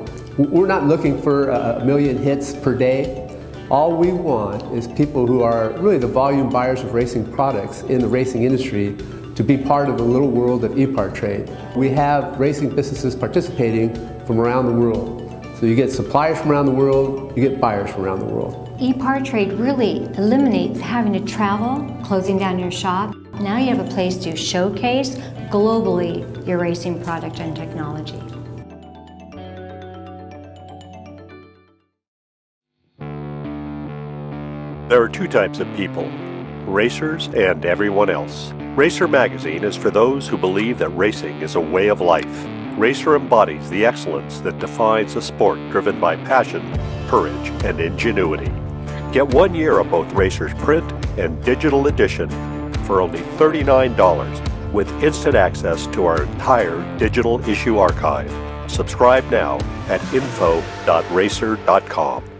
We're not looking for a million hits per day. All we want is people who are really the volume buyers of racing products in the racing industry to be part of the little world of e-part trade. We have racing businesses participating from around the world. So you get suppliers from around the world, you get buyers from around the world. E-part trade really eliminates having to travel, closing down your shop. Now you have a place to showcase globally your racing product and technology. There are two types of people racers and everyone else. Racer Magazine is for those who believe that racing is a way of life. Racer embodies the excellence that defines a sport driven by passion, courage, and ingenuity. Get one year of both Racer's print and digital edition for only $39 with instant access to our entire digital issue archive. Subscribe now at info.racer.com.